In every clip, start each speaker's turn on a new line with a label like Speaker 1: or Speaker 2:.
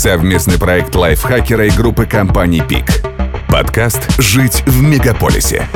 Speaker 1: Совместный проект лайфхакера и группы компаний «Пик». Подкаст «Жить в мегаполисе».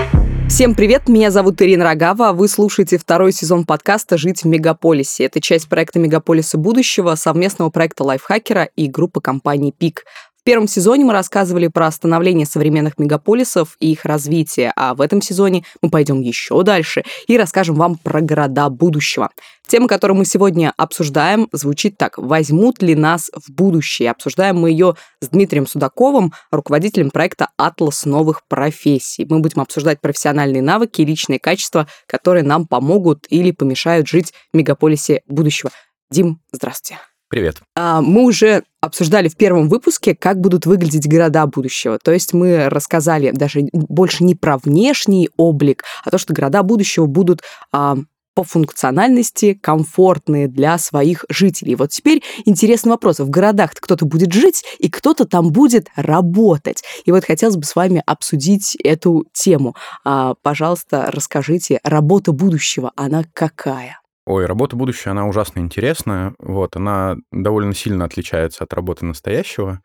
Speaker 2: Всем привет, меня зовут Ирина Рогава, вы слушаете второй сезон подкаста «Жить в мегаполисе». Это часть проекта «Мегаполисы будущего», совместного проекта лайфхакера и группы компаний «Пик». В первом сезоне мы рассказывали про становление современных мегаполисов и их развитие, а в этом сезоне мы пойдем еще дальше и расскажем вам про города будущего. Тема, которую мы сегодня обсуждаем, звучит так. Возьмут ли нас в будущее? Обсуждаем мы ее с Дмитрием Судаковым, руководителем проекта «Атлас новых профессий». Мы будем обсуждать профессиональные навыки и личные качества, которые нам помогут или помешают жить в мегаполисе будущего. Дим, здравствуйте.
Speaker 3: Привет.
Speaker 2: А, мы уже обсуждали в первом выпуске, как будут выглядеть города будущего. То есть мы рассказали даже больше не про внешний облик, а то, что города будущего будут а, по функциональности комфортные для своих жителей. Вот теперь интересный вопрос. В городах кто-то будет жить, и кто-то там будет работать. И вот хотелось бы с вами обсудить эту тему. А, пожалуйста, расскажите, работа будущего, она какая?
Speaker 3: Ой, работа будущего, она ужасно интересная. Вот, она довольно сильно отличается от работы настоящего.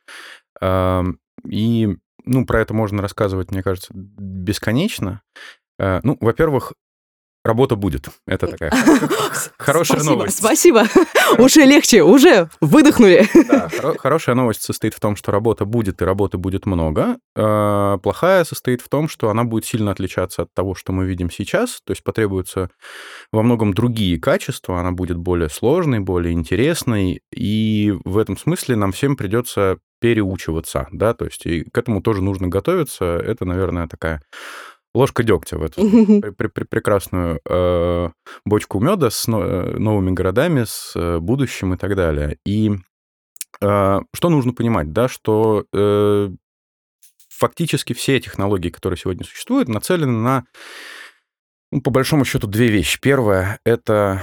Speaker 3: И, ну, про это можно рассказывать, мне кажется, бесконечно. Э, ну, во-первых, Работа будет. Это такая хорошая
Speaker 2: спасибо,
Speaker 3: новость.
Speaker 2: Спасибо. Уже легче, уже выдохнули.
Speaker 3: Да, хорошая новость состоит в том, что работа будет, и работы будет много. Э, плохая состоит в том, что она будет сильно отличаться от того, что мы видим сейчас. То есть потребуются во многом другие качества. Она будет более сложной, более интересной. И в этом смысле нам всем придется переучиваться, да, то есть и к этому тоже нужно готовиться. Это, наверное, такая ложка дегтя в эту прекрасную э, бочку меда с э, новыми городами, с э, будущим и так далее. И что нужно понимать, да, что фактически все технологии, которые сегодня существуют, нацелены на ну, по большому счету, две вещи. Первое — это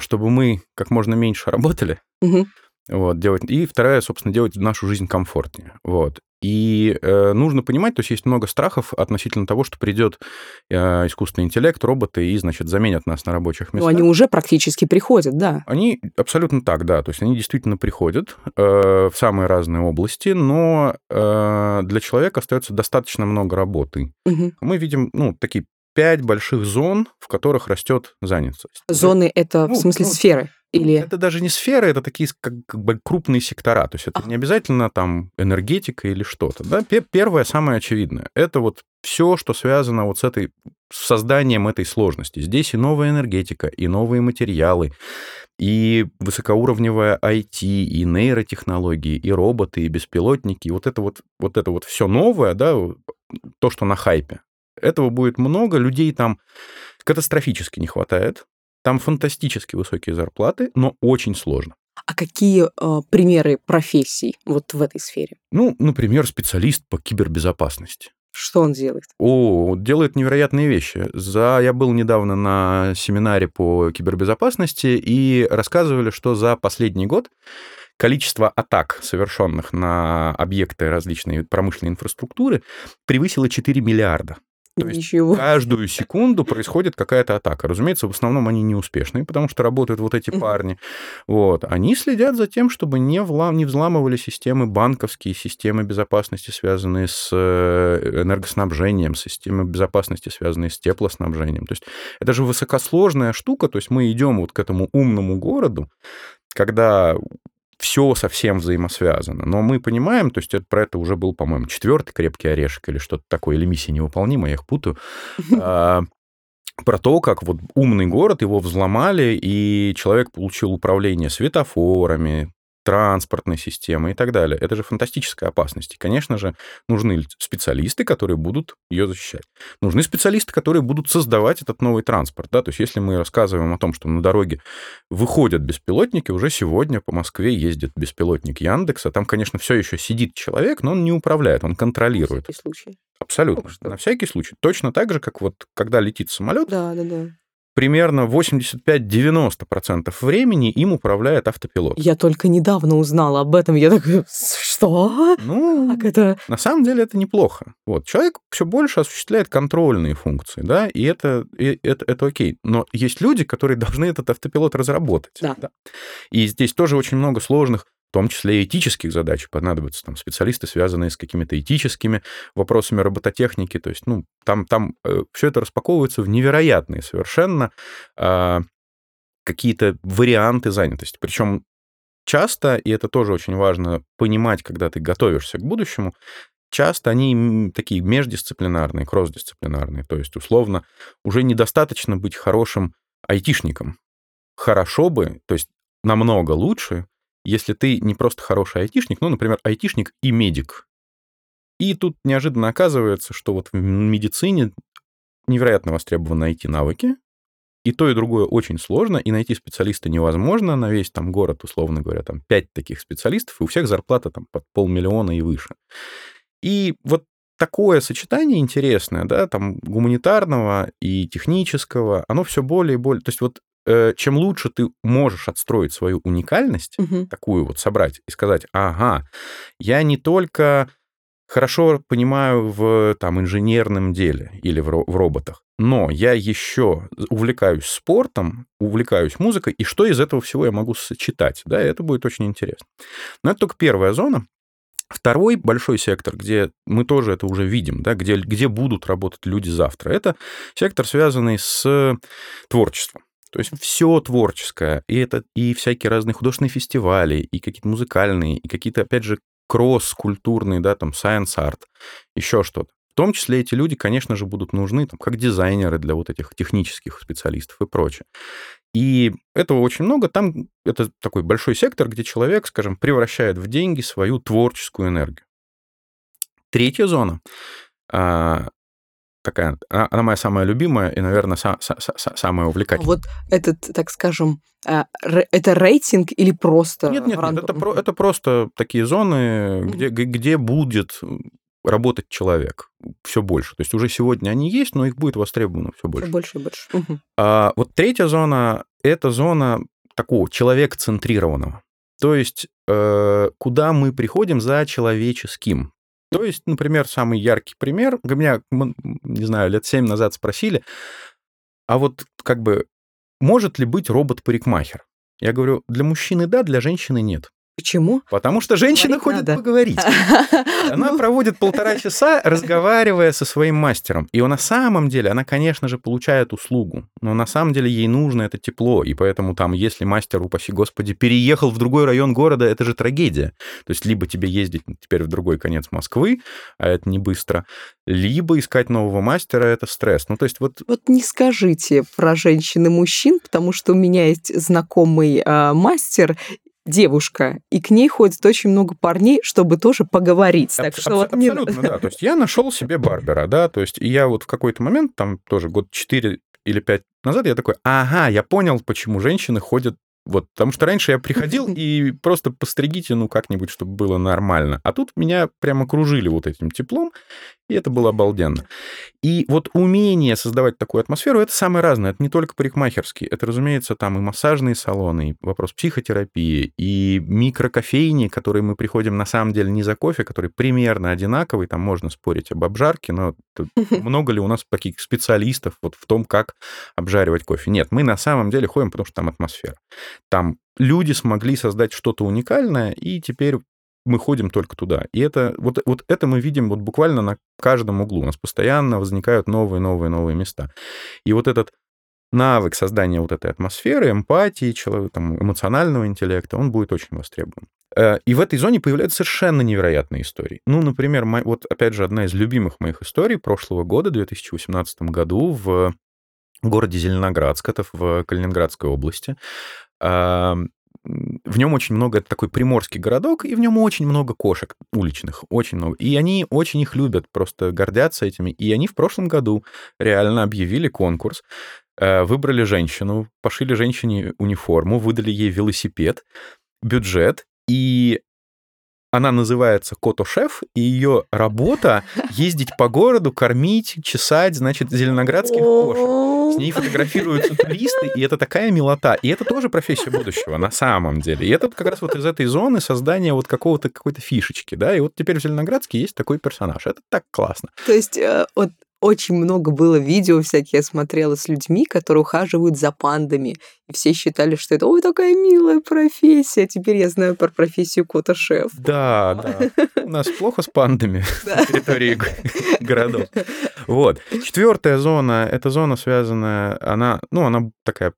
Speaker 3: чтобы мы как можно меньше работали, вот, делать. И вторая, собственно, делать нашу жизнь комфортнее. Вот. И э, нужно понимать, то есть есть много страхов относительно того, что придет э, искусственный интеллект, роботы и, значит, заменят нас на рабочих местах.
Speaker 2: Ну, они уже практически приходят, да.
Speaker 3: Они абсолютно так, да. То есть они действительно приходят э, в самые разные области, но э, для человека остается достаточно много работы. Угу. Мы видим, ну, такие пять больших зон, в которых растет занятость.
Speaker 2: Зоны это ну, в смысле ну, сферы? Или...
Speaker 3: Это даже не сферы, это такие как, как бы крупные сектора. То есть это а. не обязательно там энергетика или что-то. Да? Первое, самое очевидное, это вот все, что связано вот с этой с созданием этой сложности. Здесь и новая энергетика, и новые материалы, и высокоуровневая IT, и нейротехнологии, и роботы, и беспилотники. И вот это вот, вот это вот все новое, да, то, что на хайпе. Этого будет много, людей там катастрофически не хватает. Там фантастически высокие зарплаты, но очень сложно.
Speaker 2: А какие э, примеры профессий вот в этой сфере?
Speaker 3: Ну, например, специалист по кибербезопасности.
Speaker 2: Что он делает?
Speaker 3: О, делает невероятные вещи. За... Я был недавно на семинаре по кибербезопасности, и рассказывали, что за последний год количество атак, совершенных на объекты различной промышленной инфраструктуры, превысило 4 миллиарда. То есть Ничего. каждую секунду происходит какая-то атака. Разумеется, в основном они неуспешные, потому что работают вот эти парни. Вот. Они следят за тем, чтобы не, влам, не взламывали системы банковские, системы безопасности, связанные с э, энергоснабжением, системы безопасности, связанные с теплоснабжением. То есть это же высокосложная штука, то есть мы идем вот к этому умному городу, когда все совсем взаимосвязано. Но мы понимаем, то есть это, про это уже был, по-моему, четвертый крепкий орешек или что-то такое, или миссия невыполнимая, я их путаю. А, про то, как вот умный город, его взломали, и человек получил управление светофорами, транспортной системы и так далее. Это же фантастическая опасность. И, конечно же, нужны специалисты, которые будут ее защищать. Нужны специалисты, которые будут создавать этот новый транспорт. Да? То есть если мы рассказываем о том, что на дороге выходят беспилотники, уже сегодня по Москве ездит беспилотник Яндекса. Там, конечно, все еще сидит человек, но он не управляет, он контролирует.
Speaker 2: На всякий случай.
Speaker 3: Абсолютно. На всякий случай. Точно так же, как вот когда летит самолет.
Speaker 2: Да, да, да
Speaker 3: примерно 85-90% времени им управляет автопилот.
Speaker 2: Я только недавно узнала об этом. Я такая, что?
Speaker 3: Ну, как это? на самом деле это неплохо. Вот, человек все больше осуществляет контрольные функции, да, и это, и это, это окей. Но есть люди, которые должны этот автопилот разработать.
Speaker 2: Да. да.
Speaker 3: И здесь тоже очень много сложных в том числе и этических задач понадобятся там специалисты, связанные с какими-то этическими вопросами робототехники. То есть, ну, там, там э, все это распаковывается в невероятные совершенно э, какие-то варианты занятости. Причем часто, и это тоже очень важно понимать, когда ты готовишься к будущему, часто они такие междисциплинарные, кросс-дисциплинарные. То есть, условно, уже недостаточно быть хорошим айтишником. Хорошо бы, то есть намного лучше если ты не просто хороший айтишник, ну, например, айтишник и медик. И тут неожиданно оказывается, что вот в медицине невероятно востребованы найти навыки, и то, и другое очень сложно, и найти специалиста невозможно на весь там город, условно говоря, там пять таких специалистов, и у всех зарплата там под полмиллиона и выше. И вот такое сочетание интересное, да, там гуманитарного и технического, оно все более и более... То есть вот чем лучше ты можешь отстроить свою уникальность, угу. такую вот собрать и сказать, ага, я не только хорошо понимаю в там инженерном деле или в, в роботах, но я еще увлекаюсь спортом, увлекаюсь музыкой, и что из этого всего я могу сочетать, да, это будет очень интересно. Но это только первая зона. Второй большой сектор, где мы тоже это уже видим, да, где, где будут работать люди завтра, это сектор, связанный с творчеством. То есть все творческое, и это и всякие разные художественные фестивали, и какие-то музыкальные, и какие-то, опять же, кросс-культурные, да, там, science art, еще что-то. В том числе эти люди, конечно же, будут нужны там, как дизайнеры для вот этих технических специалистов и прочее. И этого очень много. Там это такой большой сектор, где человек, скажем, превращает в деньги свою творческую энергию. Третья зона а, такая, она, она моя самая любимая и, наверное, са, са, са, самая увлекательная.
Speaker 2: Вот этот, так скажем, а, это рейтинг или просто
Speaker 3: Нет, нет, нет это, про, это просто такие зоны, где, где будет работать человек все больше. То есть уже сегодня они есть, но их будет востребовано все больше.
Speaker 2: Все больше и больше. Угу.
Speaker 3: А, вот третья зона — это зона такого человек-центрированного. То есть э, куда мы приходим за человеческим. То есть, например, самый яркий пример, меня, не знаю, лет семь назад спросили, а вот как бы может ли быть робот-парикмахер? Я говорю, для мужчины да, для женщины нет.
Speaker 2: Почему?
Speaker 3: Потому что женщина Говорить ходит надо. поговорить. Она проводит полтора часа, разговаривая со своим мастером. И на самом деле, она, конечно же, получает услугу. Но на самом деле ей нужно это тепло. И поэтому там, если мастер, упаси господи, переехал в другой район города, это же трагедия. То есть либо тебе ездить теперь в другой конец Москвы, а это не быстро, либо искать нового мастера, это стресс. Ну, то есть вот...
Speaker 2: Вот не скажите про женщин и мужчин, потому что у меня есть знакомый э, мастер, девушка, и к ней ходит очень много парней, чтобы тоже поговорить.
Speaker 3: Так Аб- что вот абсолютно, не... да. То есть я нашел себе барбера, да, то есть и я вот в какой-то момент, там тоже год 4 или 5 назад, я такой, ага, я понял, почему женщины ходят вот, потому что раньше я приходил и просто постригите, ну, как-нибудь, чтобы было нормально. А тут меня прямо кружили вот этим теплом, и это было обалденно. И вот умение создавать такую атмосферу, это самое разное. Это не только парикмахерские. Это, разумеется, там и массажные салоны, и вопрос психотерапии, и микрокофейни, которые мы приходим на самом деле не за кофе, который примерно одинаковый. Там можно спорить об обжарке, но много ли у нас таких специалистов вот в том, как обжаривать кофе? Нет, мы на самом деле ходим, потому что там атмосфера. Там люди смогли создать что-то уникальное, и теперь мы ходим только туда. И это, вот, вот это мы видим вот буквально на каждом углу. У нас постоянно возникают новые, новые, новые места. И вот этот навык создания вот этой атмосферы, эмпатии, человека, там, эмоционального интеллекта, он будет очень востребован. Э, и в этой зоне появляются совершенно невероятные истории. Ну, например, вот опять же одна из любимых моих историй прошлого года, 2018 году, в городе Зеленоградск, это в Калининградской области в нем очень много, такой приморский городок, и в нем очень много кошек уличных, очень много. И они очень их любят, просто гордятся этими. И они в прошлом году реально объявили конкурс, э, выбрали женщину, пошили женщине униформу, выдали ей велосипед, бюджет, и она называется Кото-шеф, и ее работа ездить по городу, кормить, чесать, значит, зеленоградских кошек. С ней фотографируются туристы, и это такая милота. И это тоже профессия будущего на самом деле. И это как раз вот из этой зоны создания вот какого-то какой-то фишечки, да. И вот теперь в Зеленоградске есть такой персонаж. Это так классно.
Speaker 2: То есть э, вот очень много было видео всякие, я смотрела с людьми, которые ухаживают за пандами. И все считали, что это, ой, такая милая профессия. Теперь я знаю про профессию кота-шеф.
Speaker 3: Да, да. У нас плохо с пандами на территории городов. Вот. Четвертая зона, эта зона связанная, она, ну, она такая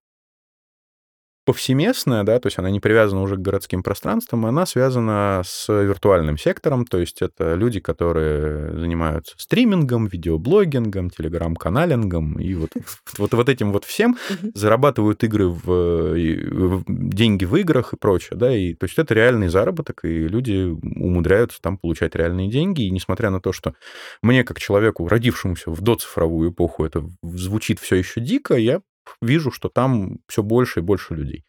Speaker 3: повсеместная, да, то есть она не привязана уже к городским пространствам, она связана с виртуальным сектором, то есть это люди, которые занимаются стримингом, видеоблогингом, телеграм-каналингом, и вот, вот, вот этим вот всем зарабатывают игры в, в деньги в играх и прочее, да, и то есть это реальный заработок, и люди умудряются там получать реальные деньги, и несмотря на то, что мне, как человеку, родившемуся в доцифровую эпоху, это звучит все еще дико, я вижу, что там все больше и больше людей.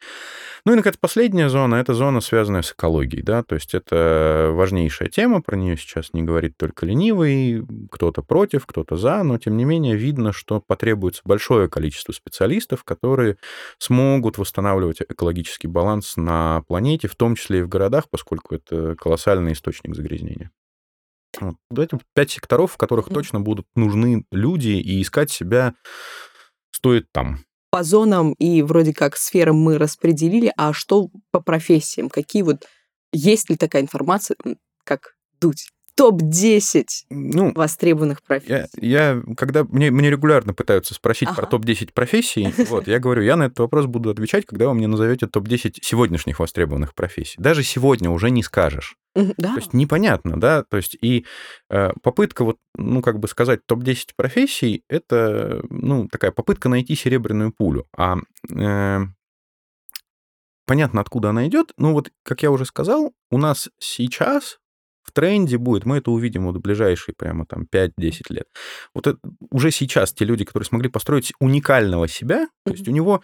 Speaker 3: Ну и, наконец, последняя зона — это зона, связанная с экологией, да, то есть это важнейшая тема, про нее сейчас не говорит только ленивый, кто-то против, кто-то за, но, тем не менее, видно, что потребуется большое количество специалистов, которые смогут восстанавливать экологический баланс на планете, в том числе и в городах, поскольку это колоссальный источник загрязнения. Вот. Этим пять секторов, в которых точно будут нужны люди, и искать себя стоит там.
Speaker 2: По зонам и вроде как сферам мы распределили, а что по профессиям? Какие вот... Есть ли такая информация, как дуть? Топ-10 ну, востребованных профессий?
Speaker 3: Я, я когда мне, мне регулярно пытаются спросить ага. про топ-10 профессий, вот, я говорю, я на этот вопрос буду отвечать, когда вы мне назовете топ-10 сегодняшних востребованных профессий. Даже сегодня уже не скажешь. Да. То есть непонятно, да, то есть и э, попытка вот, ну, как бы сказать топ-10 профессий, это, ну, такая попытка найти серебряную пулю, а э, понятно, откуда она идет, но вот, как я уже сказал, у нас сейчас в тренде будет, мы это увидим вот в ближайшие прямо там 5-10 лет. Вот это, уже сейчас те люди, которые смогли построить уникального себя, то есть у него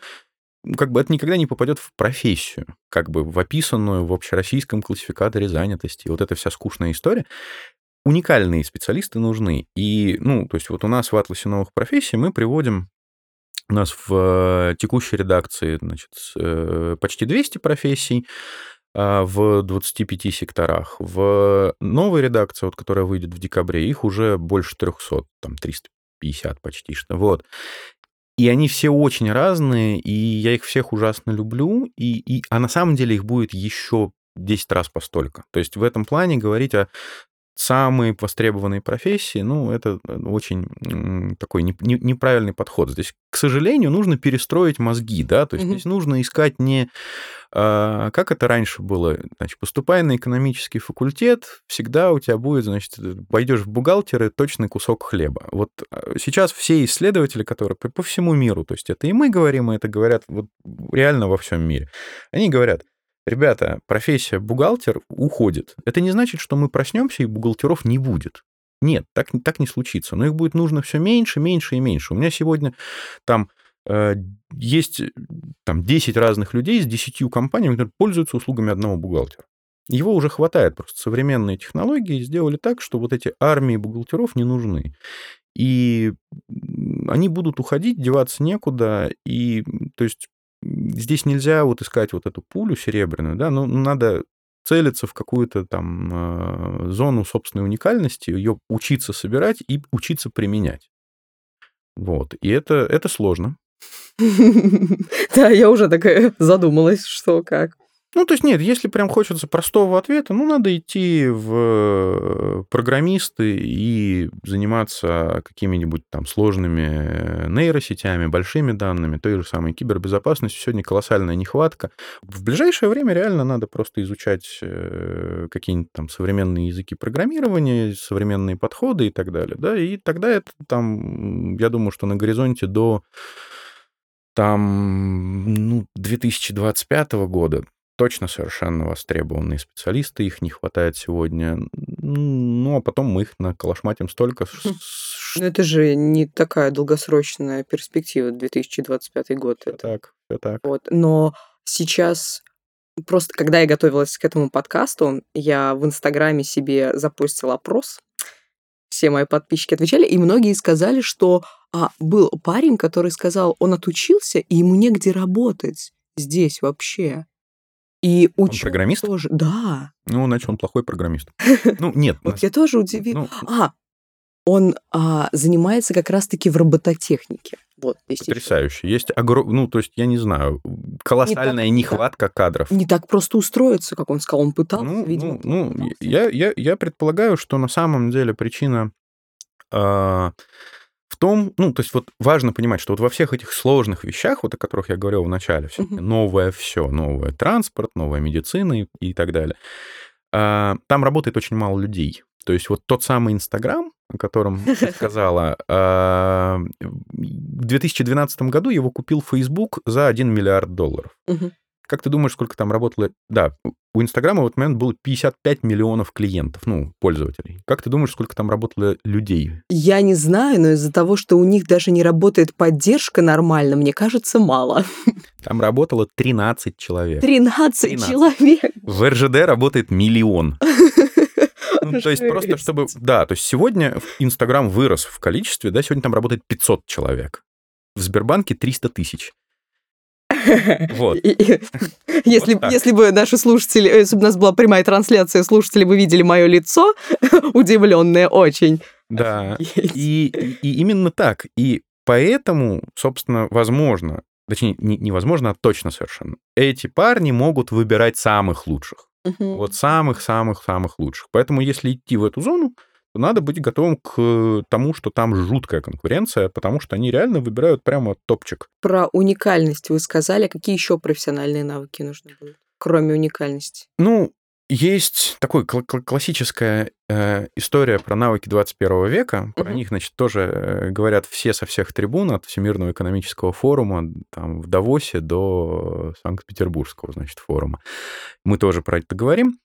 Speaker 3: как бы это никогда не попадет в профессию, как бы в описанную в общероссийском классификаторе занятости. Вот эта вся скучная история. Уникальные специалисты нужны. И, ну, то есть вот у нас в атласе новых профессий мы приводим у нас в текущей редакции значит, э, почти 200 профессий. А, в 25 секторах. В новой редакции, вот, которая выйдет в декабре, их уже больше 300, там 350 почти что. Вот. И они все очень разные, и я их всех ужасно люблю, и, и, а на самом деле их будет еще 10 раз постолько. То есть в этом плане говорить о самые востребованные профессии, ну, это э, очень такой неправильный подход. Здесь, к сожалению, нужно перестроить мозги, да, то есть mm-hmm. здесь нужно искать не... А, как это раньше было? Значит, поступая на экономический факультет, всегда у тебя будет, значит, пойдешь в бухгалтеры, точный кусок хлеба. Вот а, сейчас все исследователи, которые по, по всему миру, то есть это и мы говорим, и это говорят вот реально во всем мире, они говорят, Ребята, профессия бухгалтер уходит. Это не значит, что мы проснемся и бухгалтеров не будет. Нет, так, так не случится. Но их будет нужно все меньше, меньше и меньше. У меня сегодня там э, есть там 10 разных людей с 10 компаниями, которые пользуются услугами одного бухгалтера. Его уже хватает. Просто современные технологии сделали так, что вот эти армии бухгалтеров не нужны. И они будут уходить, деваться некуда. И, то есть, здесь нельзя вот искать вот эту пулю серебряную, да, ну, надо целиться в какую-то там э, зону собственной уникальности, ее учиться собирать и учиться применять. Вот. И это, это сложно.
Speaker 2: Да, я уже такая задумалась, что как.
Speaker 3: Ну, то есть нет, если прям хочется простого ответа, ну, надо идти в э, программисты и заниматься какими-нибудь там сложными нейросетями, большими данными, той же самой кибербезопасностью. Сегодня колоссальная нехватка. В ближайшее время реально надо просто изучать э, какие-нибудь там современные языки программирования, современные подходы и так далее, да, и тогда это там, я думаю, что на горизонте до там, ну, 2025 года точно совершенно востребованные специалисты, их не хватает сегодня. Ну, а потом мы их наколошматим столько...
Speaker 2: Но ну, это же не такая долгосрочная перспектива, 2025 год.
Speaker 3: Все это. так, все так.
Speaker 2: Вот. Но сейчас просто когда я готовилась к этому подкасту, я в Инстаграме себе запустила опрос. Все мои подписчики отвечали, и многие сказали, что а, был парень, который сказал, он отучился, и ему негде работать здесь вообще. И
Speaker 3: Он программист?
Speaker 2: тоже. Да.
Speaker 3: Ну, значит, он плохой программист. Ну, нет.
Speaker 2: Вот я тоже удивилась. Ну, а, он а, занимается как раз-таки в робототехнике. Вот,
Speaker 3: Потрясающе. Есть огром... ну, то есть, я не знаю, колоссальная не так, нехватка кадров.
Speaker 2: Не так просто устроиться, как он сказал, он пытался,
Speaker 3: ну,
Speaker 2: видимо.
Speaker 3: Ну, ну я, я, я предполагаю, что на самом деле причина э, в том, ну, то есть вот важно понимать, что вот во всех этих сложных вещах, вот о которых я говорил в начале, все uh-huh. новое все, новое транспорт, новая медицина и, и так далее, э, там работает очень мало людей. То есть вот тот самый Инстаграм, о котором ты сказала, а, в 2012 году его купил Facebook за 1 миллиард долларов. Как ты думаешь, сколько там работало? Да, у Инстаграма в этот момент было 55 миллионов клиентов, ну, пользователей. Как ты думаешь, сколько там работало людей?
Speaker 2: Я не знаю, но из-за того, что у них даже не работает поддержка нормально, мне кажется, мало.
Speaker 3: Там работало 13 человек.
Speaker 2: 13, 13. человек?
Speaker 3: В РЖД работает миллион. Ну, то есть просто чтобы... Да, то есть сегодня Инстаграм вырос в количестве, да, сегодня там работает 500 человек. В Сбербанке 300 тысяч.
Speaker 2: Вот. Если, если бы наши слушатели, э, если бы у нас была прямая трансляция, слушатели бы видели мое лицо, удивленное очень.
Speaker 3: Да. И, и именно так. И поэтому, собственно, возможно, точнее, не, невозможно, а точно совершенно, эти парни могут выбирать самых лучших. Угу. Вот самых-самых-самых лучших. Поэтому если идти в эту зону, надо быть готовым к тому, что там жуткая конкуренция, потому что они реально выбирают прямо топчик.
Speaker 2: Про уникальность вы сказали. Какие еще профессиональные навыки нужны будут, кроме уникальности?
Speaker 3: Ну, есть такой кл- классическая э, история про навыки 21 века. Про uh-huh. них, значит, тоже э, говорят все со всех трибун, от Всемирного экономического форума там, в Давосе до Санкт-Петербургского, значит, форума. Мы тоже про это говорим.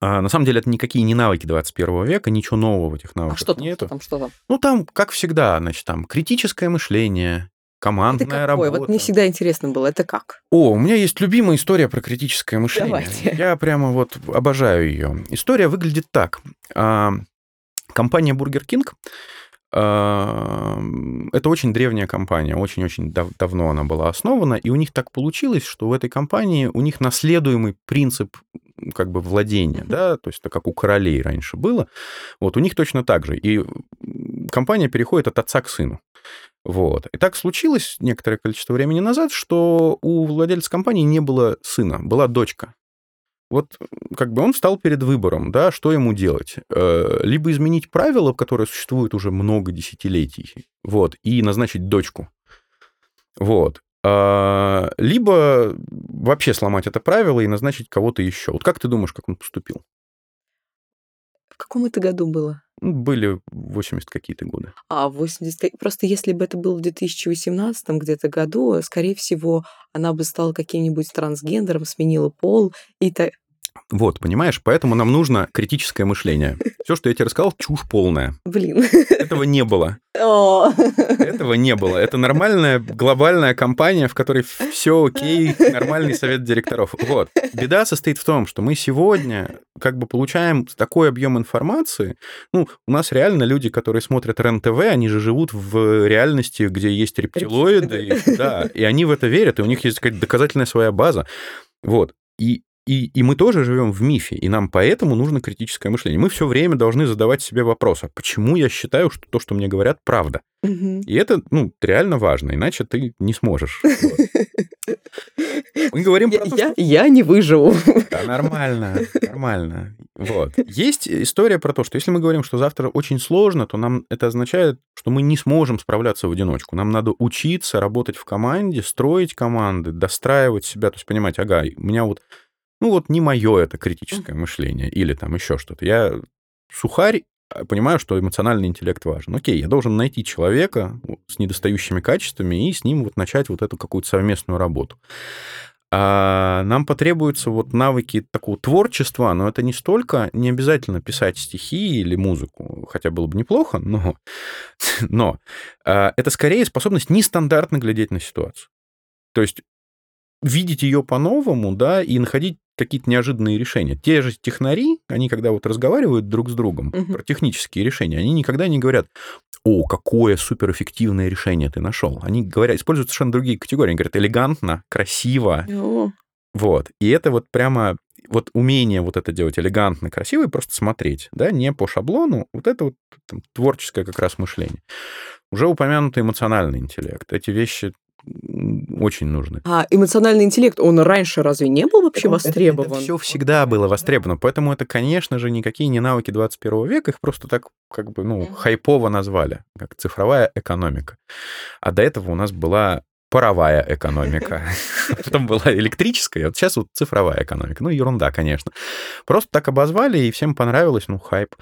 Speaker 3: А, на самом деле это никакие не навыки 21 века, ничего нового в этих навыках а
Speaker 2: что там, нету. Что там, что там?
Speaker 3: Ну, там, как всегда, значит, там критическое мышление, командная это работа.
Speaker 2: Вот мне всегда интересно было, это как?
Speaker 3: О, у меня есть любимая история про критическое мышление. Давайте. Я прямо вот обожаю ее. История выглядит так. А, компания Burger King а, это очень древняя компания, очень-очень дав- давно она была основана, и у них так получилось, что в этой компании у них наследуемый принцип как бы владения, да, то есть это как у королей раньше было, вот у них точно так же, и компания переходит от отца к сыну. Вот. И так случилось некоторое количество времени назад, что у владельца компании не было сына, была дочка. Вот как бы он встал перед выбором, да, что ему делать. Э, либо изменить правила, которые существуют уже много десятилетий, вот, и назначить дочку. Вот. А, либо вообще сломать это правило и назначить кого-то еще. Вот как ты думаешь, как он поступил?
Speaker 2: В каком это году было?
Speaker 3: Были 80 какие-то годы.
Speaker 2: А, 80... Просто если бы это было в 2018 где-то году, скорее всего, она бы стала каким-нибудь трансгендером, сменила пол, и так...
Speaker 3: Вот, понимаешь, поэтому нам нужно критическое мышление. Все, что я тебе рассказал, чушь полная.
Speaker 2: Блин.
Speaker 3: Этого не было. Этого не было. Это нормальная глобальная компания, в которой все окей, нормальный совет директоров. Вот. Беда состоит в том, что мы сегодня как бы получаем такой объем информации. Ну, у нас реально люди, которые смотрят РЕН-ТВ, они же живут в реальности, где есть рептилоиды, и, да, и они в это верят, и у них есть какая-то доказательная своя база. Вот. И и, и мы тоже живем в мифе, и нам поэтому нужно критическое мышление. Мы все время должны задавать себе вопрос, а почему я считаю, что то, что мне говорят, правда? Угу. И это, ну, реально важно, иначе ты не сможешь. Мы говорим про
Speaker 2: то, Я не выживу.
Speaker 3: Да, нормально, нормально. Вот. Есть история про то, что если мы говорим, что завтра очень сложно, то нам это означает, что мы не сможем справляться в одиночку. Нам надо учиться работать в команде, строить команды, достраивать себя, то есть понимать, ага, у меня вот ну вот не мое это критическое мышление или там еще что-то. Я сухарь, а, понимаю, что эмоциональный интеллект важен. Окей, я должен найти человека с недостающими качествами и с ним вот начать вот эту какую-то совместную работу. А нам потребуются вот навыки такого творчества, но это не столько, не обязательно писать стихи или музыку, хотя было бы неплохо, но, но а, это скорее способность нестандартно глядеть на ситуацию. То есть видеть ее по-новому, да, и находить какие-то неожиданные решения. Те же технари, они когда вот разговаривают друг с другом угу. про технические решения, они никогда не говорят, о, какое суперэффективное решение ты нашел. Они говорят, используют совершенно другие категории. Они говорят элегантно, красиво. О. Вот. И это вот прямо вот умение вот это делать элегантно, красиво и просто смотреть, да, не по шаблону, вот это вот там, творческое как раз мышление. Уже упомянутый эмоциональный интеллект. Эти вещи очень нужны.
Speaker 2: А эмоциональный интеллект, он раньше разве не был вообще это, востребован? Это,
Speaker 3: это все всегда было востребовано, поэтому это, конечно же, никакие не навыки 21 века, их просто так как бы, ну, хайпово назвали, как цифровая экономика. А до этого у нас была паровая экономика. Потом была электрическая, вот сейчас вот цифровая экономика. Ну, ерунда, конечно. Просто так обозвали, и всем понравилось, ну, хайп.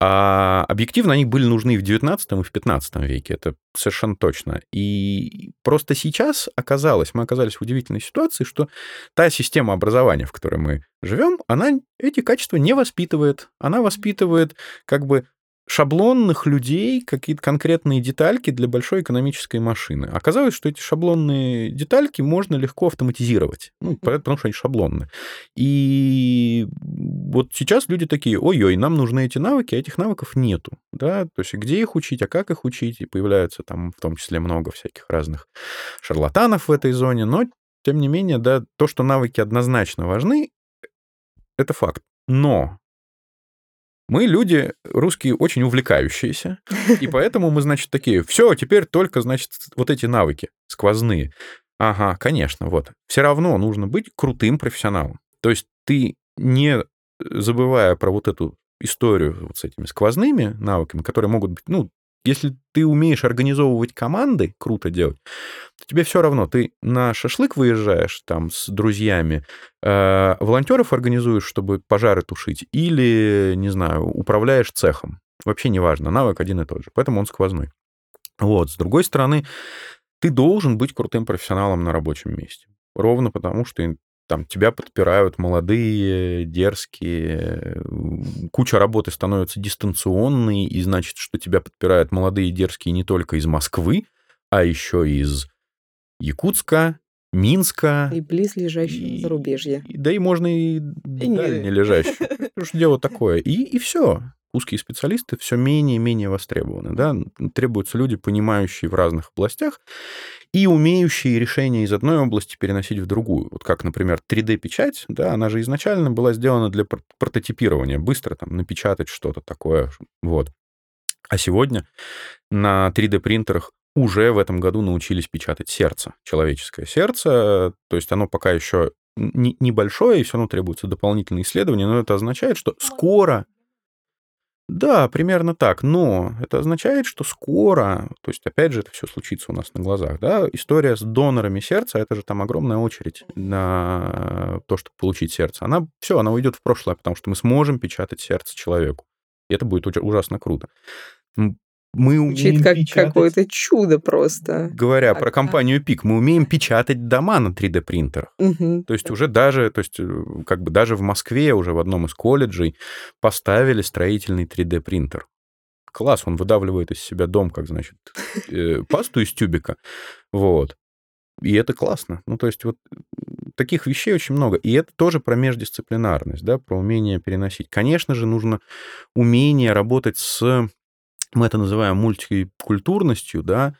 Speaker 3: А объективно они были нужны в 19 и в 15 веке, это совершенно точно. И просто сейчас оказалось, мы оказались в удивительной ситуации, что та система образования, в которой мы живем, она эти качества не воспитывает. Она воспитывает как бы шаблонных людей какие-то конкретные детальки для большой экономической машины. Оказалось, что эти шаблонные детальки можно легко автоматизировать, ну, потому что они шаблонные. И вот сейчас люди такие, ой-ой, нам нужны эти навыки, а этих навыков нету. Да? То есть где их учить, а как их учить, и появляются там в том числе много всяких разных шарлатанов в этой зоне, но тем не менее, да, то, что навыки однозначно важны, это факт. Но мы люди русские очень увлекающиеся, и поэтому мы, значит, такие, все, теперь только, значит, вот эти навыки сквозные. Ага, конечно, вот. Все равно нужно быть крутым профессионалом. То есть ты не забывая про вот эту историю вот с этими сквозными навыками, которые могут быть, ну, если ты умеешь организовывать команды, круто делать, то тебе все равно, ты на шашлык выезжаешь там с друзьями, э, волонтеров организуешь, чтобы пожары тушить, или, не знаю, управляешь цехом. Вообще неважно, навык один и тот же, поэтому он сквозной. Вот, с другой стороны, ты должен быть крутым профессионалом на рабочем месте. Ровно потому, что там тебя подпирают молодые, дерзкие, куча работы становится дистанционной, и значит, что тебя подпирают молодые, дерзкие не только из Москвы, а еще из Якутска, Минска.
Speaker 2: И близлежащего и, зарубежья.
Speaker 3: И, да и можно и, и дальне лежащего. Потому что дело такое. И, и все узкие специалисты все менее и менее востребованы. Да? Требуются люди, понимающие в разных областях и умеющие решения из одной области переносить в другую. Вот как, например, 3D-печать, да, она же изначально была сделана для прототипирования, быстро там напечатать что-то такое. Вот. А сегодня на 3D-принтерах уже в этом году научились печатать сердце, человеческое сердце. То есть оно пока еще небольшое, и все равно требуется дополнительные исследования, но это означает, что скоро да, примерно так. Но это означает, что скоро, то есть, опять же, это все случится у нас на глазах, да, история с донорами сердца, это же там огромная очередь на то, чтобы получить сердце. Она, все, она уйдет в прошлое, потому что мы сможем печатать сердце человеку. И это будет ужасно круто
Speaker 2: мы умеем как печатать... какое-то чудо просто.
Speaker 3: Говоря так, про компанию Пик, мы умеем печатать дома на 3D принтерах. Угу. То есть уже даже, то есть э, как бы даже в Москве уже в одном из колледжей поставили строительный 3D принтер. Класс, он выдавливает из себя дом, как значит, э, пасту из тюбика. Вот. И это классно. Ну, то есть вот таких вещей очень много. И это тоже про междисциплинарность, да, про умение переносить. Конечно же, нужно умение работать с мы это называем мультикультурностью, да,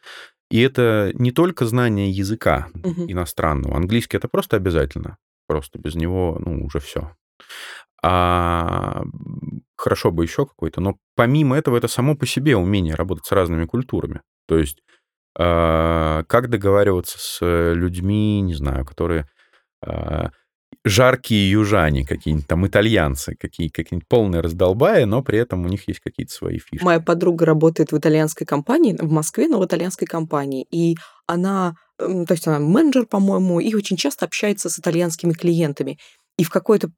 Speaker 3: и это не только знание языка угу. иностранного. Английский это просто обязательно. Просто без него, ну, уже все. А хорошо бы еще какой-то. Но помимо этого, это само по себе умение работать с разными культурами. То есть а, как договариваться с людьми, не знаю, которые а, жаркие южане какие-нибудь, там итальянцы, какие, какие-нибудь полные раздолбая, но при этом у них есть какие-то свои фишки.
Speaker 2: Моя подруга работает в итальянской компании, в Москве, но в итальянской компании, и она, то есть она менеджер, по-моему, и очень часто общается с итальянскими клиентами. И в какой-то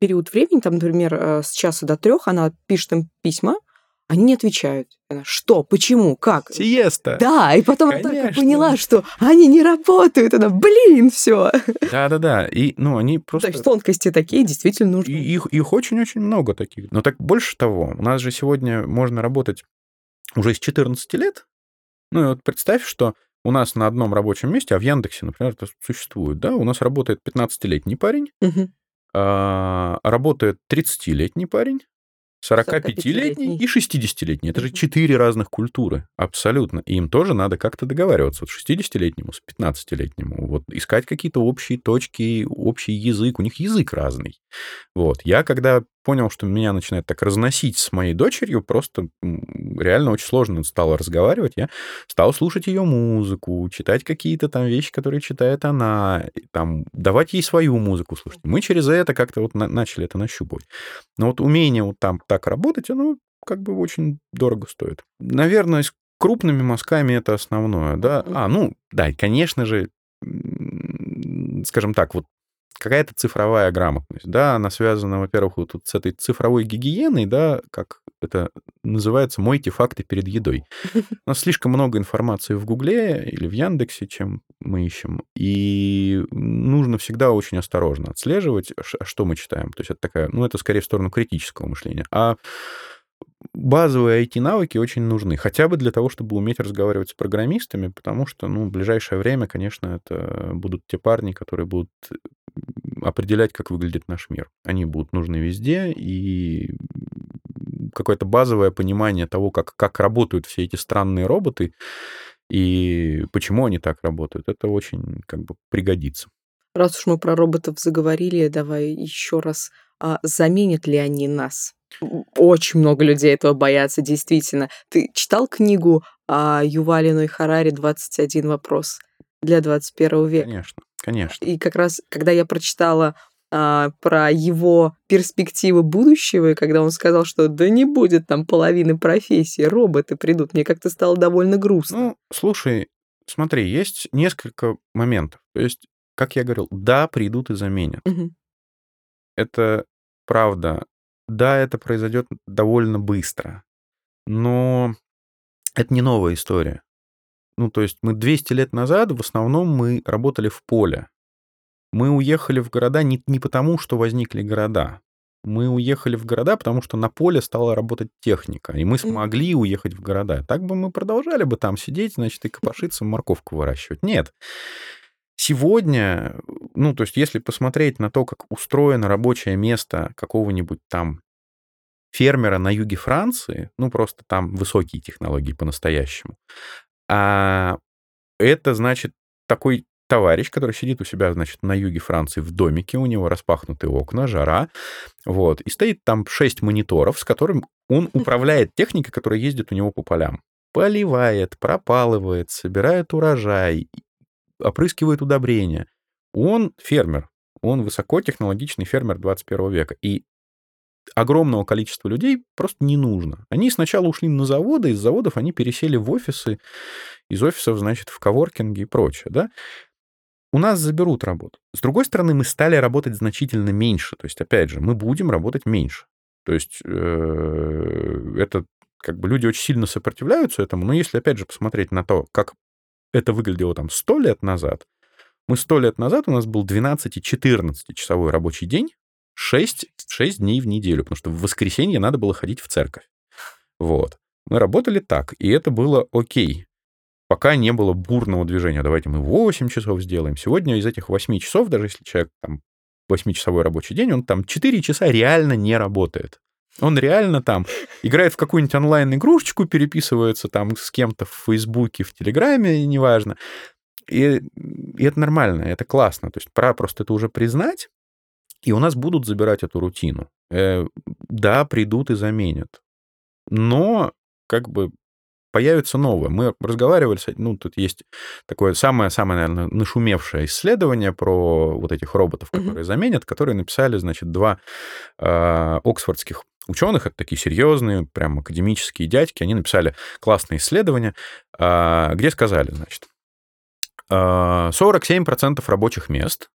Speaker 2: период времени, там, например, э, с часа до трех, она пишет им письма, они не отвечают. Она, что? Почему? Как?
Speaker 3: Сиеста.
Speaker 2: Да, и потом Конечно. она только поняла, что они не работают. Она, блин, все.
Speaker 3: Да-да-да. И, ну, они просто...
Speaker 2: То есть тонкости такие действительно нужны.
Speaker 3: И их, их очень-очень много таких. Но так больше того, у нас же сегодня можно работать уже с 14 лет. Ну, и вот представь, что у нас на одном рабочем месте, а в Яндексе, например, это существует, да, у нас работает 15-летний парень, угу. а, работает 30-летний парень, 45-летний и 60-летний. Это же четыре разных культуры. Абсолютно. И им тоже надо как-то договариваться. Вот 60-летнему, с 15-летнему. Вот искать какие-то общие точки, общий язык. У них язык разный. Вот. Я когда понял, что меня начинает так разносить с моей дочерью, просто реально очень сложно стало разговаривать. Я стал слушать ее музыку, читать какие-то там вещи, которые читает она, там, давать ей свою музыку слушать. Мы через это как-то вот на- начали это нащупывать. Но вот умение вот там так работать, оно как бы очень дорого стоит. Наверное, с крупными мазками это основное, да. А, ну, да, конечно же, скажем так, вот какая-то цифровая грамотность, да, она связана, во-первых, вот с этой цифровой гигиеной, да, как это называется, мойте факты перед едой. У нас слишком много информации в Гугле или в Яндексе, чем мы ищем, и нужно всегда очень осторожно отслеживать, что мы читаем. То есть это такая, ну, это скорее в сторону критического мышления. А базовые IT-навыки очень нужны, хотя бы для того, чтобы уметь разговаривать с программистами, потому что, ну, в ближайшее время, конечно, это будут те парни, которые будут определять, как выглядит наш мир. Они будут нужны везде, и какое-то базовое понимание того, как, как работают все эти странные роботы и почему они так работают, это очень как бы пригодится.
Speaker 2: Раз уж мы про роботов заговорили, давай еще раз, а заменят ли они нас? Очень много людей этого боятся, действительно. Ты читал книгу о Ювалину и Харари «21 вопрос» для 21 века?
Speaker 3: Конечно, конечно.
Speaker 2: И как раз, когда я прочитала а, про его перспективы будущего, и когда он сказал, что да не будет там половины профессии, роботы придут, мне как-то стало довольно грустно.
Speaker 3: Ну, слушай, смотри, есть несколько моментов. То есть, как я говорил, да, придут и заменят.
Speaker 2: Мгм.
Speaker 3: Это правда. Да, это произойдет довольно быстро. Но это не новая история. Ну, то есть мы 200 лет назад в основном мы работали в поле. Мы уехали в города не, не потому, что возникли города. Мы уехали в города, потому что на поле стала работать техника, и мы смогли уехать в города. Так бы мы продолжали бы там сидеть, значит, и копошиться, морковку выращивать. Нет. Сегодня, ну, то есть если посмотреть на то, как устроено рабочее место какого-нибудь там фермера на юге Франции, ну, просто там высокие технологии по-настоящему, а это, значит, такой товарищ, который сидит у себя, значит, на юге Франции в домике, у него распахнутые окна, жара, вот, и стоит там шесть мониторов, с которым он управляет техникой, которая ездит у него по полям. Поливает, пропалывает, собирает урожай, опрыскивает удобрения. Он фермер, он высокотехнологичный фермер 21 века. И огромного количества людей просто не нужно. Они сначала ушли на заводы, из заводов они пересели в офисы, из офисов, значит, в коворкинге и прочее, да. У нас заберут работу. С другой стороны, мы стали работать значительно меньше. То есть, опять же, мы будем работать меньше. То есть, э, это как бы люди очень сильно сопротивляются этому, но если, опять же, посмотреть на то, как это выглядело там 100 лет назад, мы 100 лет назад, у нас был 12-14 часовой рабочий день, 6, 6 дней в неделю, потому что в воскресенье надо было ходить в церковь. Вот. Мы работали так, и это было окей. Пока не было бурного движения. Давайте мы 8 часов сделаем. Сегодня из этих 8 часов, даже если человек там 8-часовой рабочий день, он там 4 часа реально не работает. Он реально там играет в какую-нибудь онлайн-игрушечку, переписывается там с кем-то в Фейсбуке, в Телеграме, неважно. И, и это нормально, это классно. То есть пора просто это уже признать, и у нас будут забирать эту рутину. Э, да, придут и заменят. Но как бы появится новое. Мы разговаривали с ну, тут есть такое самое-самое, наверное, нашумевшее исследование про вот этих роботов, которые mm-hmm. заменят, которые написали, значит, два э, оксфордских ученых, это такие серьезные, прям академические дядьки, они написали классное исследование, э, где сказали, значит, э, 47% рабочих мест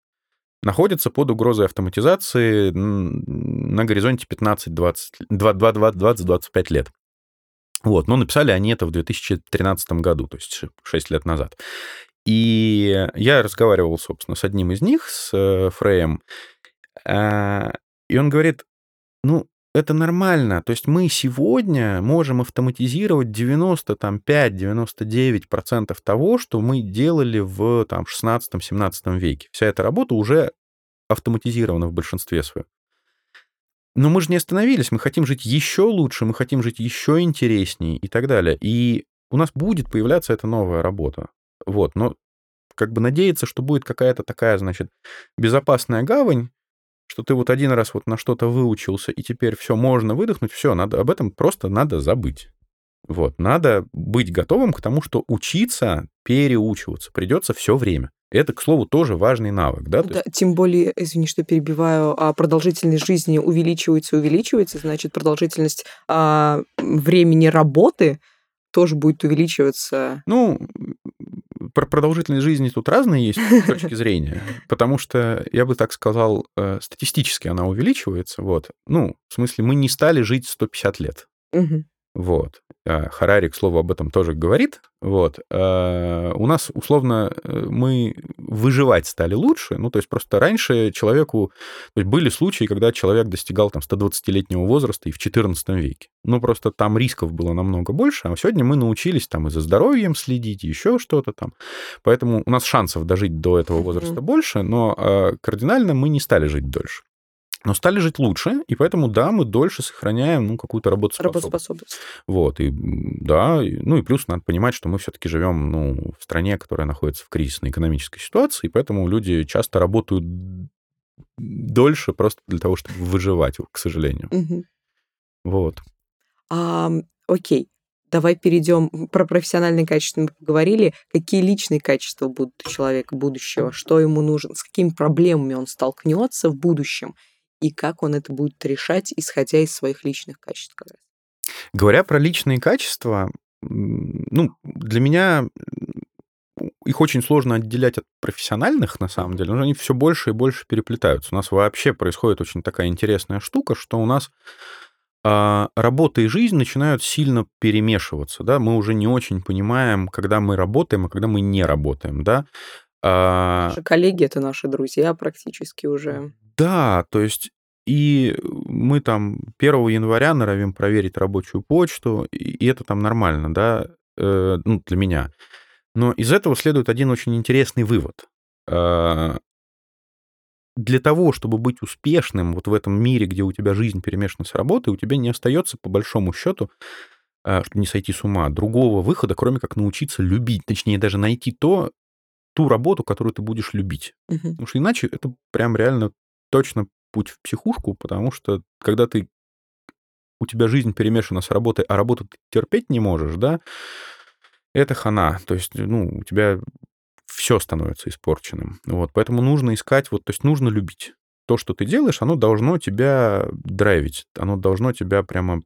Speaker 3: находятся под угрозой автоматизации на горизонте 15-20-25 лет. Вот, но написали они это в 2013 году, то есть 6 лет назад. И я разговаривал, собственно, с одним из них, с э, Фреем, а, и он говорит, ну, это нормально. То есть мы сегодня можем автоматизировать 95-99% того, что мы делали в там, 16-17 веке. Вся эта работа уже автоматизирована в большинстве своем. Но мы же не остановились, мы хотим жить еще лучше, мы хотим жить еще интереснее и так далее. И у нас будет появляться эта новая работа. Вот, но как бы надеяться, что будет какая-то такая, значит, безопасная гавань, что ты вот один раз вот на что-то выучился, и теперь все можно выдохнуть, все, надо, об этом просто надо забыть. Вот, надо быть готовым к тому, что учиться, переучиваться придется все время. Это, к слову, тоже важный навык, да?
Speaker 2: да. Тем более, извини, что перебиваю, а продолжительность жизни увеличивается, увеличивается, значит, продолжительность а, времени работы тоже будет увеличиваться.
Speaker 3: Ну, про продолжительность жизни тут разные есть точки зрения, потому что, я бы так сказал, э, статистически она увеличивается, вот. Ну, в смысле, мы не стали жить 150 лет. Угу. Вот. А Харари, к слову, об этом тоже говорит. Вот. А у нас, условно, э, мы выживать стали лучше. Ну, то есть просто раньше человеку... То есть были случаи, когда человек достигал там 120-летнего возраста и в 14 веке. Ну, просто там рисков было намного больше. А сегодня мы научились там и за здоровьем следить, и еще что-то там. Поэтому у нас шансов дожить до этого возраста mm-hmm. больше, но а, кардинально мы не стали жить дольше но стали жить лучше, и поэтому, да, мы дольше сохраняем, ну, какую-то работоспособность. Работоспособность. Вот, и да, ну, и плюс надо понимать, что мы все-таки живем, ну, в стране, которая находится в кризисной экономической ситуации, и поэтому люди часто работают дольше просто для того, чтобы выживать, к сожалению. Угу. Вот.
Speaker 2: А, окей, давай перейдем про профессиональные качества. Мы поговорили. Какие личные качества будут у человека будущего? Что ему нужно? С какими проблемами он столкнется в будущем? И как он это будет решать, исходя из своих личных качеств.
Speaker 3: Говоря про личные качества, ну, для меня их очень сложно отделять от профессиональных, на самом деле, но они все больше и больше переплетаются. У нас вообще происходит очень такая интересная штука, что у нас а, работа и жизнь начинают сильно перемешиваться, да, мы уже не очень понимаем, когда мы работаем, а когда мы не работаем, да.
Speaker 2: А наши коллеги — это наши друзья практически уже.
Speaker 3: Да, то есть и мы там 1 января норовим проверить рабочую почту, и это там нормально, да, э, ну, для меня. Но из этого следует один очень интересный вывод. Э, для того, чтобы быть успешным вот в этом мире, где у тебя жизнь перемешана с работой, у тебя не остается, по большому счету, э, чтобы не сойти с ума, другого выхода, кроме как научиться любить, точнее, даже найти то, ту работу, которую ты будешь любить. Угу. Потому что иначе это прям реально точно путь в психушку, потому что когда ты у тебя жизнь перемешана с работой, а работу ты терпеть не можешь, да, это хана. То есть, ну, у тебя все становится испорченным. Вот, поэтому нужно искать, вот, то есть нужно любить. То, что ты делаешь, оно должно тебя драйвить, оно должно тебя прямо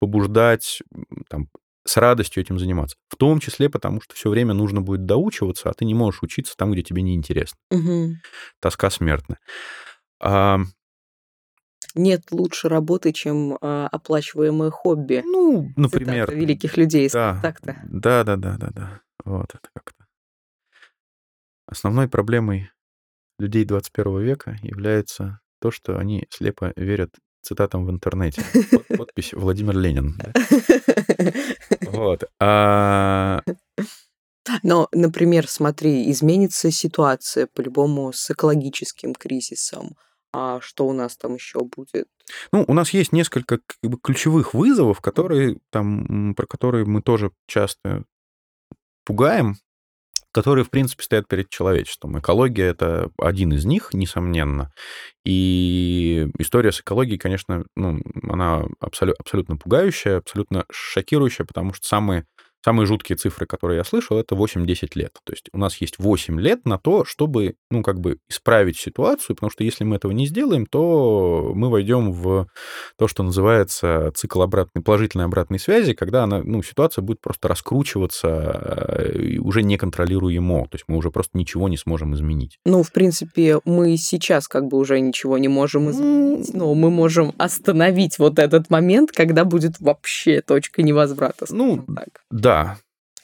Speaker 3: побуждать, там, с радостью этим заниматься. В том числе потому, что все время нужно будет доучиваться, а ты не можешь учиться там, где тебе неинтересно. Угу. Тоска смертная. А...
Speaker 2: Нет лучше работы, чем а, оплачиваемое хобби.
Speaker 3: Ну, например.
Speaker 2: Цитата великих людей.
Speaker 3: Да, так-то. Да, да, да, да, да. Вот это как-то. Основной проблемой людей 21 века является то, что они слепо верят цитатам в интернете. Подпись Владимир Ленин. Вот. А...
Speaker 2: Но, например, смотри, изменится ситуация по-любому с экологическим кризисом. А что у нас там еще будет?
Speaker 3: Ну, у нас есть несколько как бы, ключевых вызовов, которые там, про которые мы тоже часто пугаем которые, в принципе, стоят перед человечеством. Экология — это один из них, несомненно. И история с экологией, конечно, ну, она абсолютно, абсолютно пугающая, абсолютно шокирующая, потому что самые Самые жуткие цифры, которые я слышал, это 8-10 лет. То есть у нас есть 8 лет на то, чтобы, ну, как бы исправить ситуацию, потому что если мы этого не сделаем, то мы войдем в то, что называется цикл обратной, положительной обратной связи, когда она, ну, ситуация будет просто раскручиваться э, уже неконтролируемо. То есть мы уже просто ничего не сможем изменить.
Speaker 2: Ну, в принципе, мы сейчас как бы уже ничего не можем ну, изменить, но мы можем остановить вот этот момент, когда будет вообще точка невозврата.
Speaker 3: Ну, так. да, да.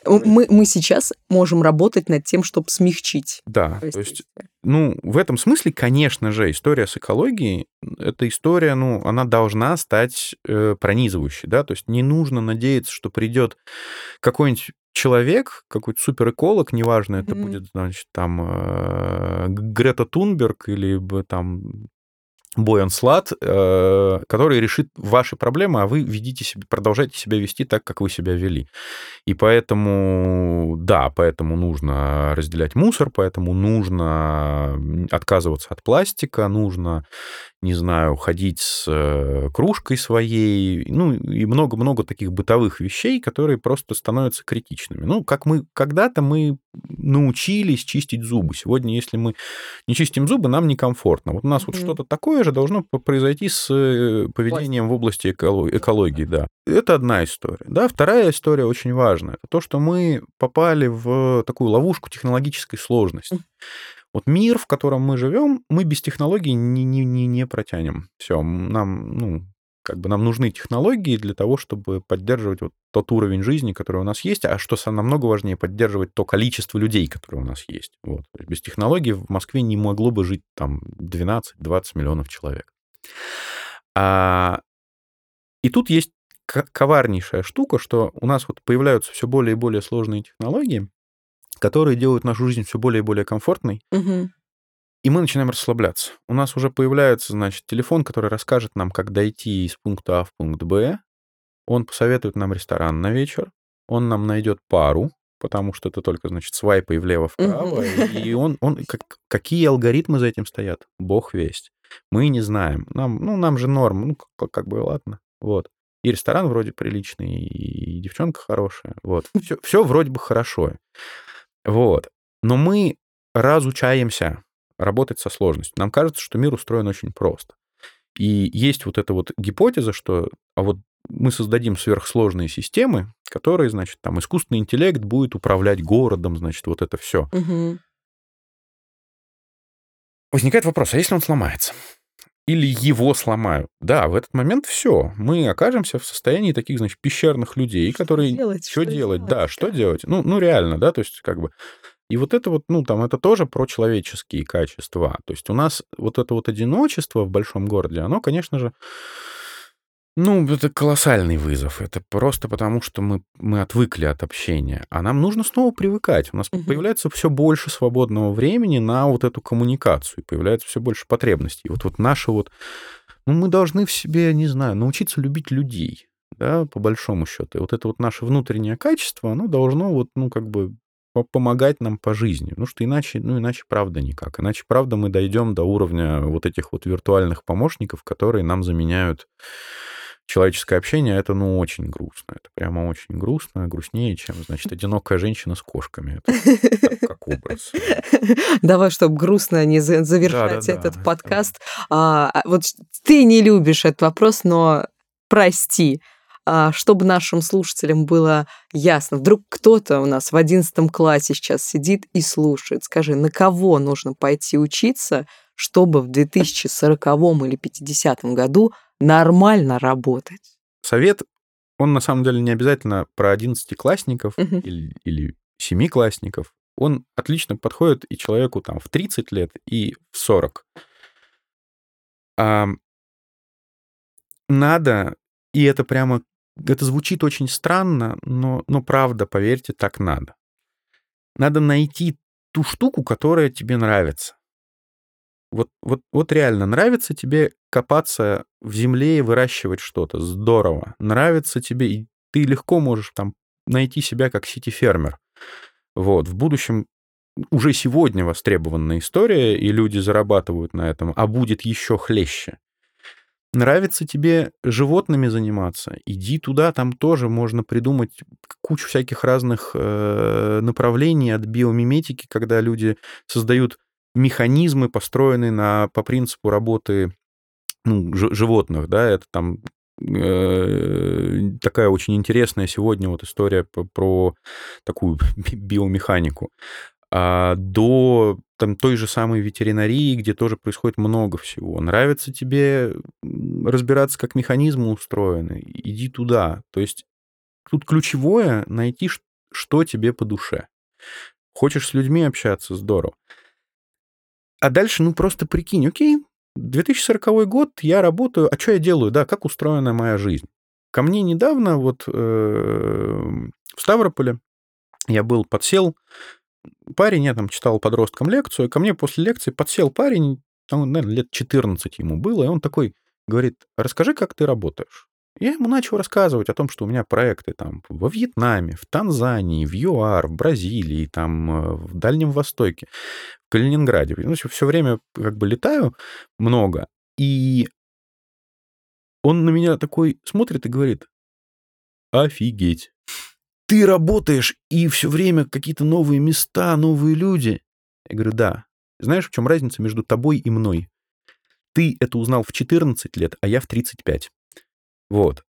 Speaker 2: Мы, мы сейчас можем работать над тем, чтобы смягчить.
Speaker 3: Да, то есть, ну, в этом смысле, конечно же, история с экологией, эта история, ну, она должна стать э, пронизывающей, да, то есть не нужно надеяться, что придет какой-нибудь человек, какой-то суперэколог, неважно, это mm-hmm. будет, значит, там э, Грета Тунберг или бы там бой слад, э, который решит ваши проблемы, а вы ведите себя, продолжайте себя вести так, как вы себя вели. И поэтому, да, поэтому нужно разделять мусор, поэтому нужно отказываться от пластика, нужно, не знаю, ходить с э, кружкой своей, ну и много-много таких бытовых вещей, которые просто становятся критичными. Ну, как мы когда-то мы научились чистить зубы. Сегодня, если мы не чистим зубы, нам некомфортно. Вот у нас mm-hmm. вот что-то такое же должно произойти с э, поведением в области экологии, да. Это одна история. Да, вторая история очень важная. Это то, что мы попали в такую ловушку технологической сложности. Вот мир, в котором мы живем, мы без технологий не, не, не, не протянем. Все, нам, ну, как бы нам нужны технологии для того, чтобы поддерживать вот тот уровень жизни, который у нас есть, а что намного важнее, поддерживать то количество людей, которые у нас есть. Вот. Без технологий в Москве не могло бы жить там 12-20 миллионов человек. А... И тут есть коварнейшая штука, что у нас вот появляются все более и более сложные технологии, которые делают нашу жизнь все более и более комфортной.
Speaker 2: Угу.
Speaker 3: И мы начинаем расслабляться. У нас уже появляется, значит, телефон, который расскажет нам, как дойти из пункта А в пункт Б. Он посоветует нам ресторан на вечер. Он нам найдет пару, потому что это только, значит, свайпы влево-вправо. И он, он как, какие алгоритмы за этим стоят? Бог весть. Мы не знаем. Нам, ну, нам же норм. Ну, как, как бы, ладно. Вот. И ресторан вроде приличный, и девчонка хорошая. Вот. Все, все вроде бы хорошо. Вот. Но мы разучаемся работать со сложностью. Нам кажется, что мир устроен очень просто. И есть вот эта вот гипотеза, что а вот мы создадим сверхсложные системы, которые, значит, там искусственный интеллект будет управлять городом, значит, вот это все.
Speaker 2: Угу.
Speaker 3: Возникает вопрос, а если он сломается? Или его сломают? Да, в этот момент все. Мы окажемся в состоянии таких, значит, пещерных людей, которые...
Speaker 2: Что делать?
Speaker 3: Что, что делать? делать? Да, что делать? Ну, ну, реально, да, то есть как бы и вот это вот, ну, там, это тоже про человеческие качества. То есть у нас вот это вот одиночество в большом городе, оно, конечно же, ну, это колоссальный вызов. Это просто потому, что мы, мы отвыкли от общения. А нам нужно снова привыкать. У нас угу. появляется все больше свободного времени на вот эту коммуникацию. Появляется все больше потребностей. И вот, вот наши вот... Ну, мы должны в себе, не знаю, научиться любить людей, да, по большому счету. И вот это вот наше внутреннее качество, оно должно вот, ну, как бы помогать нам по жизни. Ну что иначе, ну иначе правда никак. Иначе правда мы дойдем до уровня вот этих вот виртуальных помощников, которые нам заменяют человеческое общение, это, ну, очень грустно. Это прямо очень грустно, грустнее, чем, значит, одинокая женщина с кошками. Это как образ.
Speaker 2: Давай, чтобы грустно не завершать этот подкаст. А, вот ты не любишь этот вопрос, но прости. А, чтобы нашим слушателям было ясно. Вдруг кто-то у нас в одиннадцатом классе сейчас сидит и слушает. Скажи, на кого нужно пойти учиться, чтобы в 2040 или 50 году нормально работать?
Speaker 3: Совет, он на самом деле не обязательно про одиннадцатиклассников угу. или, или семиклассников. Он отлично подходит и человеку там в 30 лет, и в 40. А, надо, и это прямо это звучит очень странно, но, но правда, поверьте, так надо. Надо найти ту штуку, которая тебе нравится. Вот, вот, вот реально, нравится тебе копаться в земле и выращивать что-то. Здорово. Нравится тебе, и ты легко можешь там найти себя как сити-фермер. Вот, в будущем уже сегодня востребованная история, и люди зарабатывают на этом, а будет еще хлеще. Нравится тебе животными заниматься? Иди туда, там тоже можно придумать кучу всяких разных э, направлений от биомиметики, когда люди создают механизмы, построенные на, по принципу работы ну, животных, да, это там э, такая очень интересная сегодня вот история про, такую биомеханику до там, той же самой ветеринарии, где тоже происходит много всего. Нравится тебе разбираться, как механизмы устроены, иди туда. То есть тут ключевое найти, что тебе по душе. Хочешь с людьми общаться, здорово. А дальше, ну, просто прикинь, окей, 2040 год, я работаю, а что я делаю, да, как устроена моя жизнь? Ко мне недавно вот э, в Ставрополе я был, подсел парень, я там читал подросткам лекцию, ко мне после лекции подсел парень, он, наверное, лет 14 ему было, и он такой говорит, расскажи, как ты работаешь. Я ему начал рассказывать о том, что у меня проекты там во Вьетнаме, в Танзании, в ЮАР, в Бразилии, там э, в Дальнем Востоке, в Калининграде. Ну, все время как бы летаю много, и он на меня такой смотрит и говорит, офигеть, ты работаешь, и все время какие-то новые места, новые люди. Я говорю, да. Знаешь, в чем разница между тобой и мной? Ты это узнал в 14 лет, а я в 35. Вот.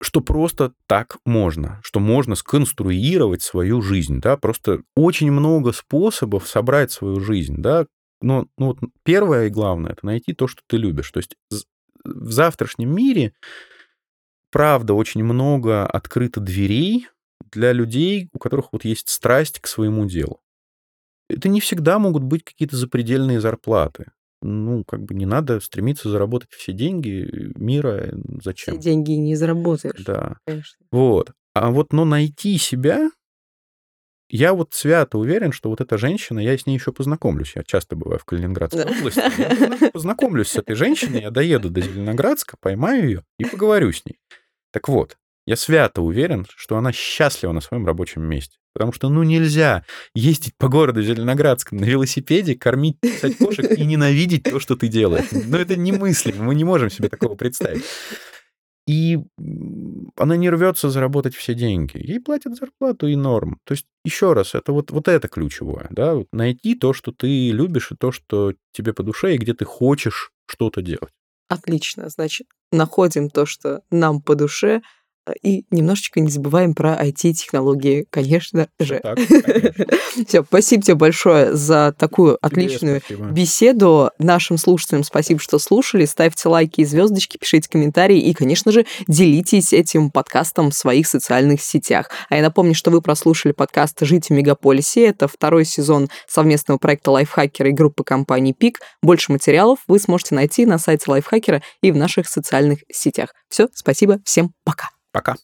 Speaker 3: Что просто так можно, что можно сконструировать свою жизнь, да, просто очень много способов собрать свою жизнь, да, но ну, вот первое и главное — это найти то, что ты любишь. То есть в завтрашнем мире, правда, очень много открыто дверей для людей, у которых вот есть страсть к своему делу. Это не всегда могут быть какие-то запредельные зарплаты ну, как бы не надо стремиться заработать все деньги мира. Зачем?
Speaker 2: Все деньги не заработаешь.
Speaker 3: Да. Конечно. Вот. А вот, но найти себя, я вот свято уверен, что вот эта женщина, я с ней еще познакомлюсь. Я часто бываю в Калининградской да. области. Я познакомлюсь с этой женщиной, я доеду до Зеленоградска, поймаю ее и поговорю с ней. Так вот, я свято уверен, что она счастлива на своем рабочем месте. Потому что, ну, нельзя ездить по городу Зеленоградском на велосипеде, кормить, писать кошек и ненавидеть то, что ты делаешь. Ну, это немыслимо, мы не можем себе такого представить. И она не рвется заработать все деньги. Ей платят зарплату и норм. То есть, еще раз, это вот, вот это ключевое. Да? Вот найти то, что ты любишь, и то, что тебе по душе, и где ты хочешь что-то делать.
Speaker 2: Отлично. Значит, находим то, что нам по душе, и немножечко не забываем про IT-технологии, конечно же. Все, спасибо тебе большое за такую отличную беседу. Нашим слушателям спасибо, что слушали. Ставьте лайки и звездочки, пишите комментарии и, конечно же, делитесь этим подкастом в своих социальных сетях. А я напомню, что вы прослушали подкаст «Жить в мегаполисе». Это второй сезон совместного проекта Лайфхакера и группы компании ПИК. Больше материалов вы сможете найти на сайте Лайфхакера и в наших социальных сетях. Все, спасибо, всем пока.
Speaker 3: Пока.